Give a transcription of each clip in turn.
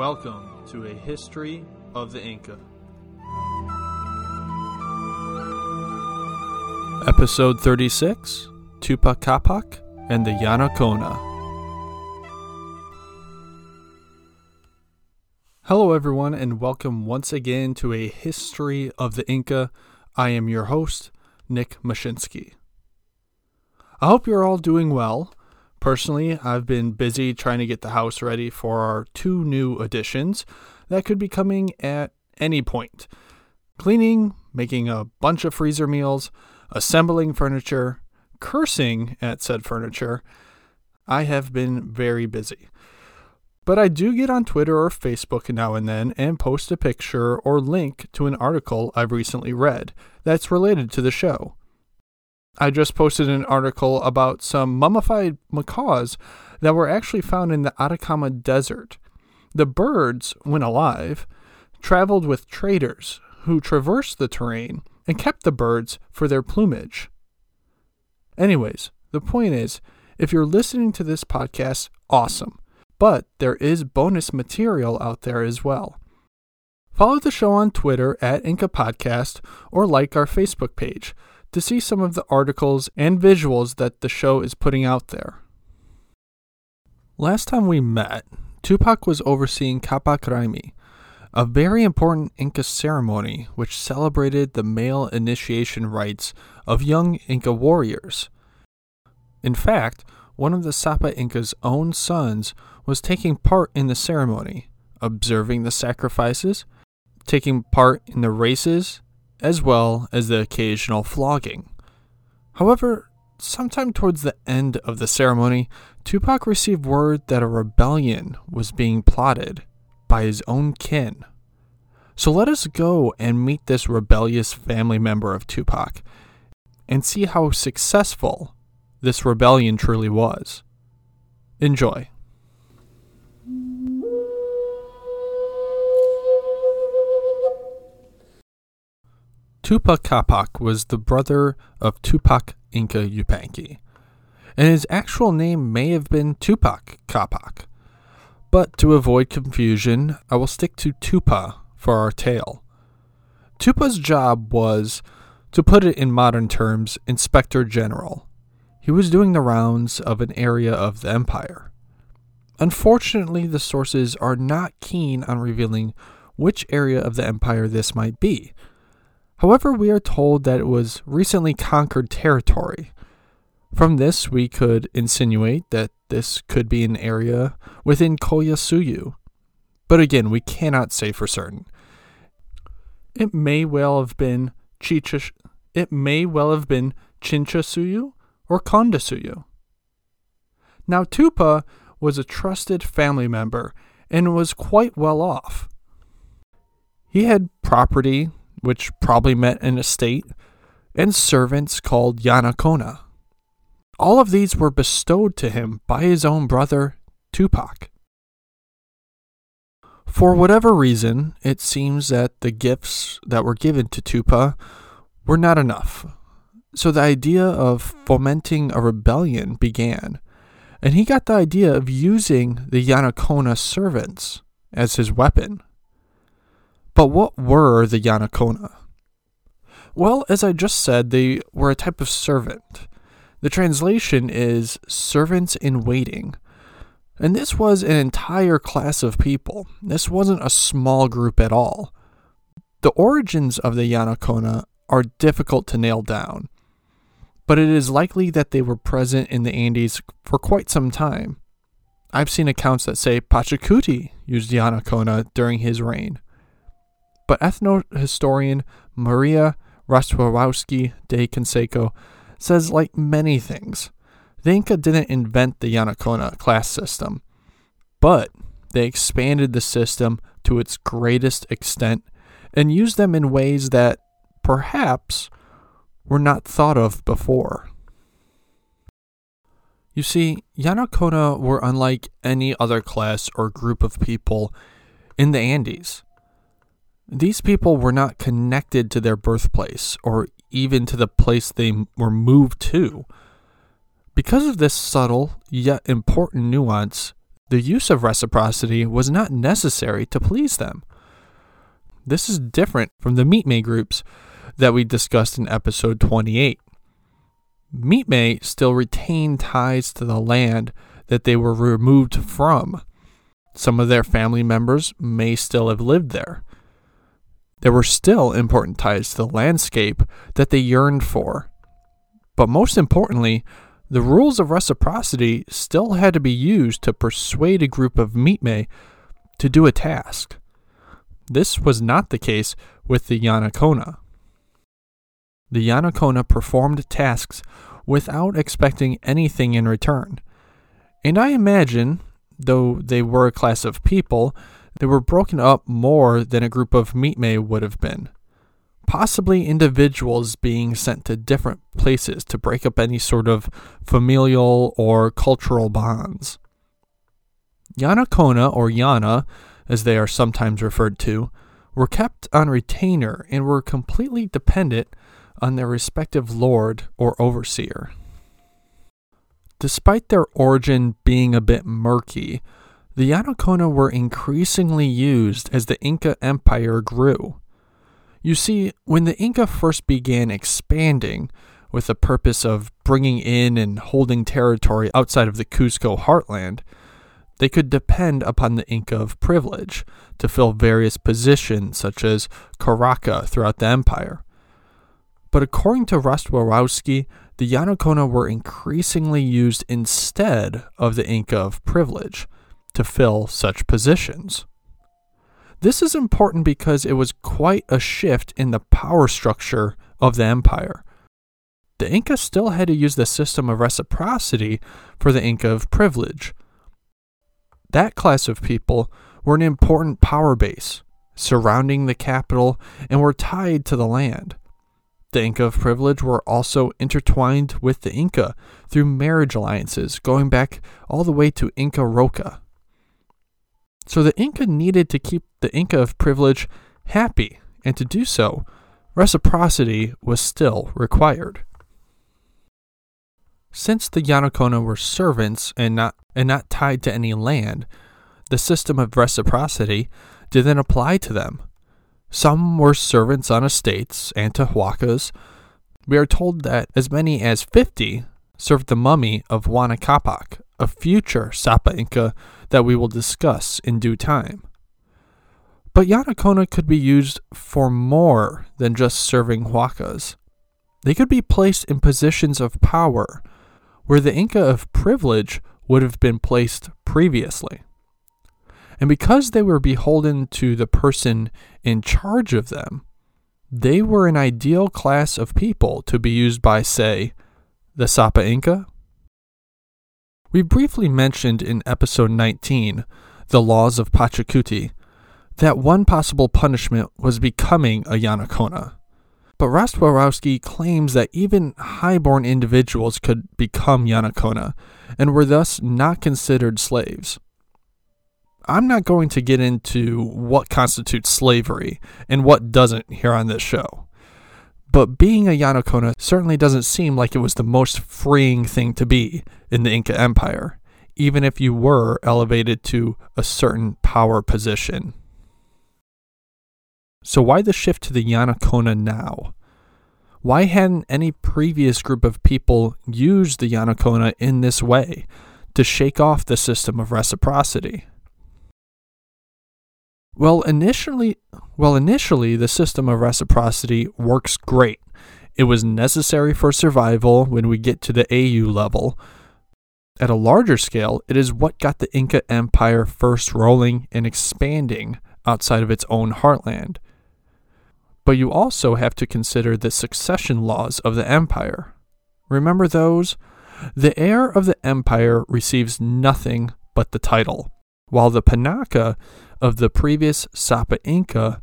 Welcome to a history of the Inca. Episode 36 Tupa Capac and the Yanacona. Hello, everyone, and welcome once again to a history of the Inca. I am your host, Nick Mashinsky. I hope you're all doing well. Personally, I've been busy trying to get the house ready for our two new additions that could be coming at any point cleaning, making a bunch of freezer meals, assembling furniture, cursing at said furniture. I have been very busy. But I do get on Twitter or Facebook now and then and post a picture or link to an article I've recently read that's related to the show. I just posted an article about some mummified macaws that were actually found in the Atacama Desert. The birds, when alive, traveled with traders who traversed the terrain and kept the birds for their plumage. Anyways, the point is if you're listening to this podcast, awesome. But there is bonus material out there as well. Follow the show on Twitter at Inca Podcast or like our Facebook page to see some of the articles and visuals that the show is putting out there. Last time we met, Tupac was overseeing Capac Raymi, a very important Inca ceremony which celebrated the male initiation rites of young Inca warriors. In fact, one of the Sapa Inca's own sons was taking part in the ceremony, observing the sacrifices, taking part in the races, as well as the occasional flogging. However, sometime towards the end of the ceremony, Tupac received word that a rebellion was being plotted by his own kin. So let us go and meet this rebellious family member of Tupac and see how successful this rebellion truly was. Enjoy. Tupa Capac was the brother of Tupac Inca Yupanqui, and his actual name may have been Tupac Capac. But to avoid confusion, I will stick to Tupa for our tale. Tupa's job was, to put it in modern terms, Inspector General. He was doing the rounds of an area of the empire. Unfortunately, the sources are not keen on revealing which area of the empire this might be, However, we are told that it was recently conquered territory. From this, we could insinuate that this could be an area within Collasuyu. But again, we cannot say for certain. It may well have been Chicha, it may well have been Chinchaysuyu or Cuntisuyu. Now Tupa was a trusted family member and was quite well off. He had property which probably meant an estate, and servants called Yanacona. All of these were bestowed to him by his own brother, Tupac. For whatever reason, it seems that the gifts that were given to Tupac were not enough. So the idea of fomenting a rebellion began, and he got the idea of using the Yanacona servants as his weapon. But what were the Yanacona? Well, as I just said, they were a type of servant. The translation is servants in waiting. And this was an entire class of people. This wasn't a small group at all. The origins of the Yanacona are difficult to nail down, but it is likely that they were present in the Andes for quite some time. I've seen accounts that say Pachacuti used Yanacona during his reign but ethnohistorian Maria Rostworowski de Canseco says, like many things, the Inca didn't invent the Yanacona class system, but they expanded the system to its greatest extent and used them in ways that perhaps were not thought of before. You see, Yanacona were unlike any other class or group of people in the Andes. These people were not connected to their birthplace or even to the place they were moved to. Because of this subtle yet important nuance, the use of reciprocity was not necessary to please them. This is different from the mitmaq groups that we discussed in episode 28. Mitmaq still retained ties to the land that they were removed from. Some of their family members may still have lived there. There were still important ties to the landscape that they yearned for. But most importantly, the rules of reciprocity still had to be used to persuade a group of mitmaq to do a task. This was not the case with the Yanacona. The Yanacona performed tasks without expecting anything in return. And I imagine, though they were a class of people, they were broken up more than a group of mitmaq would have been possibly individuals being sent to different places to break up any sort of familial or cultural bonds. Yanacona, or Yana, as they are sometimes referred to, were kept on retainer and were completely dependent on their respective lord or overseer. Despite their origin being a bit murky, the Yanacona were increasingly used as the Inca Empire grew. You see, when the Inca first began expanding with the purpose of bringing in and holding territory outside of the Cusco heartland, they could depend upon the Inca of privilege to fill various positions such as Curaca throughout the empire. But according to Rostworowski, the Yanacona were increasingly used instead of the Inca of privilege to fill such positions. This is important because it was quite a shift in the power structure of the empire. The Inca still had to use the system of reciprocity for the Inca of privilege. That class of people were an important power base surrounding the capital and were tied to the land. The Inca of privilege were also intertwined with the Inca through marriage alliances going back all the way to Inca Roca. So the Inca needed to keep the Inca of privilege happy, and to do so, reciprocity was still required. Since the Yanacona were servants and not, and not tied to any land, the system of reciprocity didn't apply to them. Some were servants on estates and to huacas. We are told that as many as 50 served the mummy of Huayna Capac, a future Sapa Inca that we will discuss in due time. But Yanacona could be used for more than just serving huacas. They could be placed in positions of power where the Inca of privilege would have been placed previously. And because they were beholden to the person in charge of them, they were an ideal class of people to be used by, say, the Sapa Inca we briefly mentioned in episode 19, The Laws of Pachacuti, that one possible punishment was becoming a Yanacona. But Rostworowski claims that even highborn individuals could become Yanacona and were thus not considered slaves. I'm not going to get into what constitutes slavery and what doesn't here on this show. But being a Yanacona certainly doesn't seem like it was the most freeing thing to be in the Inca Empire, even if you were elevated to a certain power position. So, why the shift to the Yanacona now? Why hadn't any previous group of people used the Yanacona in this way to shake off the system of reciprocity? Well, initially, well, initially the system of reciprocity works great. It was necessary for survival when we get to the ayllu level. At a larger scale, it is what got the Inca Empire first rolling and expanding outside of its own heartland. But you also have to consider the succession laws of the empire. Remember those? The heir of the empire receives nothing but the title, while the Panaka of the previous Sapa Inca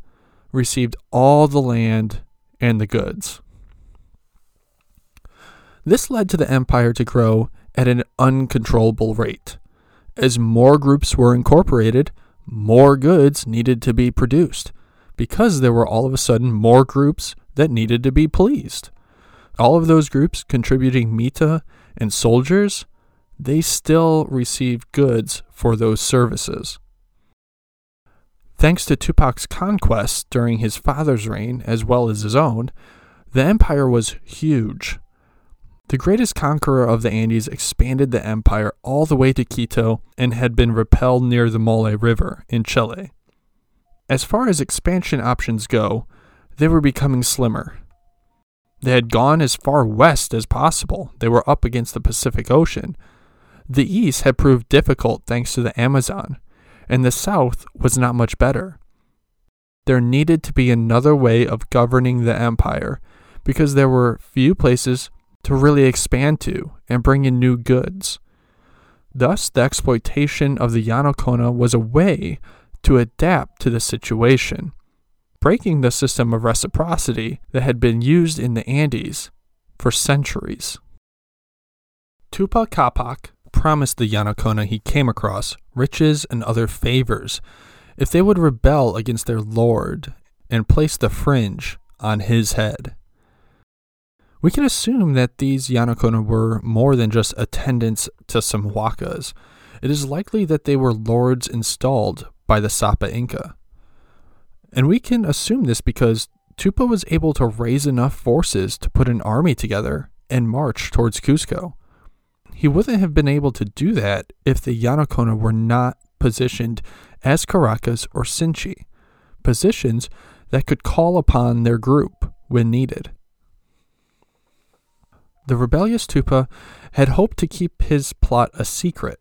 received all the land and the goods. This led to the empire to grow at an uncontrollable rate. As more groups were incorporated, more goods needed to be produced, because there were all of a sudden more groups that needed to be pleased. All of those groups contributing mita and soldiers, they still received goods for those services. Thanks to Tupac's conquests during his father's reign as well as his own, the empire was huge. The greatest conqueror of the Andes expanded the empire all the way to Quito and had been repelled near the Maule River in Chile. As far as expansion options go, they were becoming slimmer. They had gone as far west as possible. They were up against the Pacific Ocean. The east had proved difficult thanks to the Amazon, and the south was not much better. There needed to be another way of governing the empire because there were few places to really expand to and bring in new goods. Thus, the exploitation of the Yanacona was a way to adapt to the situation, breaking the system of reciprocity that had been used in the Andes for centuries. Tupa Capac promised the Yanacona he came across riches and other favors if they would rebel against their lord and place the fringe on his head. We can assume that these Yanacona were more than just attendants to some huacas. It is likely that they were lords installed by the Sapa Inca. And we can assume this because Tupa was able to raise enough forces to put an army together and march towards Cusco. He wouldn't have been able to do that if the Yanacona were not positioned as Curacas or Sinchi, positions that could call upon their group when needed. The rebellious Tupa had hoped to keep his plot a secret,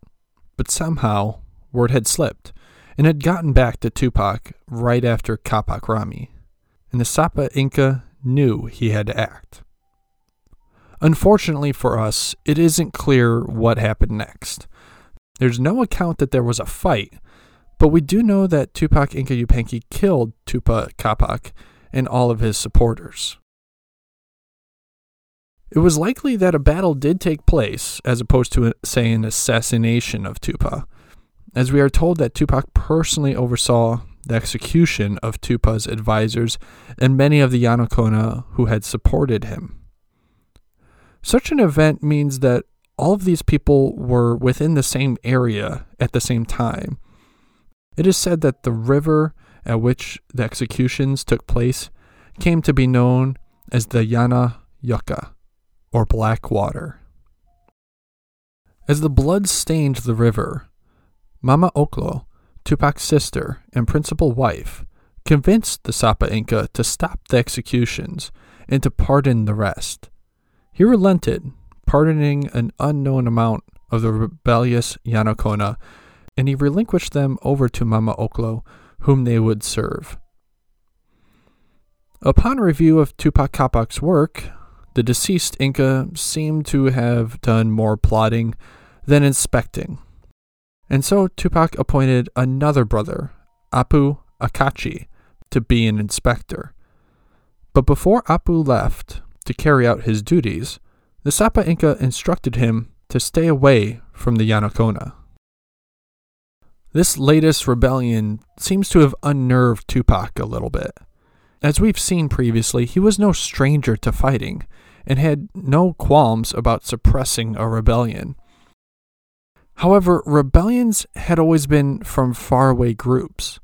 but somehow word had slipped and had gotten back to Tupac right after Capac Raymi, and the Sapa Inca knew he had to act. Unfortunately for us, it isn't clear what happened next. There's no account that there was a fight, but we do know that Tupac Inca Yupanqui killed Tupa Capac and all of his supporters. It was likely that a battle did take place, as opposed to, say, an assassination of Tupac, as we are told that Tupac personally oversaw the execution of Tupac's advisors and many of the Yanacona who had supported him. Such an event means that all of these people were within the same area at the same time. It is said that the river at which the executions took place came to be known as the Yana Yaku, or Black Water. As the blood stained the river, Mama Ocllo, Tupac's sister and principal wife, convinced the Sapa Inca to stop the executions and to pardon the rest. He relented, pardoning an unknown amount of the rebellious Yanacona, and he relinquished them over to Mama Ocllo, whom they would serve. Upon review of Tupa Capac's work, the deceased Inca seemed to have done more plotting than inspecting. And so Tupac appointed another brother, Apu Achachi, to be an inspector. But before Apu left, to carry out his duties, the Sapa Inca instructed him to stay away from the Yanacona. This latest rebellion seems to have unnerved Tupac a little bit. As we've seen previously, he was no stranger to fighting and had no qualms about suppressing a rebellion. However, rebellions had always been from faraway groups.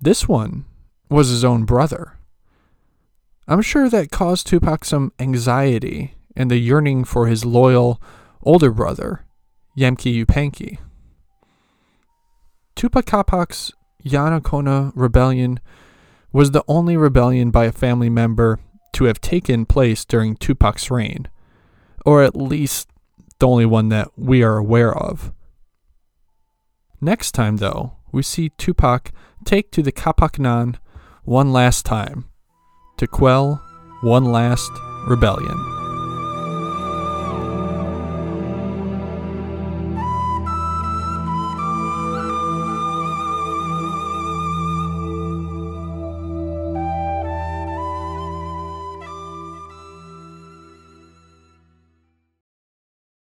This one was his own brother. I'm sure that caused Tupac some anxiety and the yearning for his loyal older brother, Yanqui Yupanqui. Tupa Capac's Yanacona rebellion was the only rebellion by a family member to have taken place during Tupac's reign, or at least the only one that we are aware of. Next time, though, we see Tupac take to the Capac Ñan one last time to quell one last rebellion.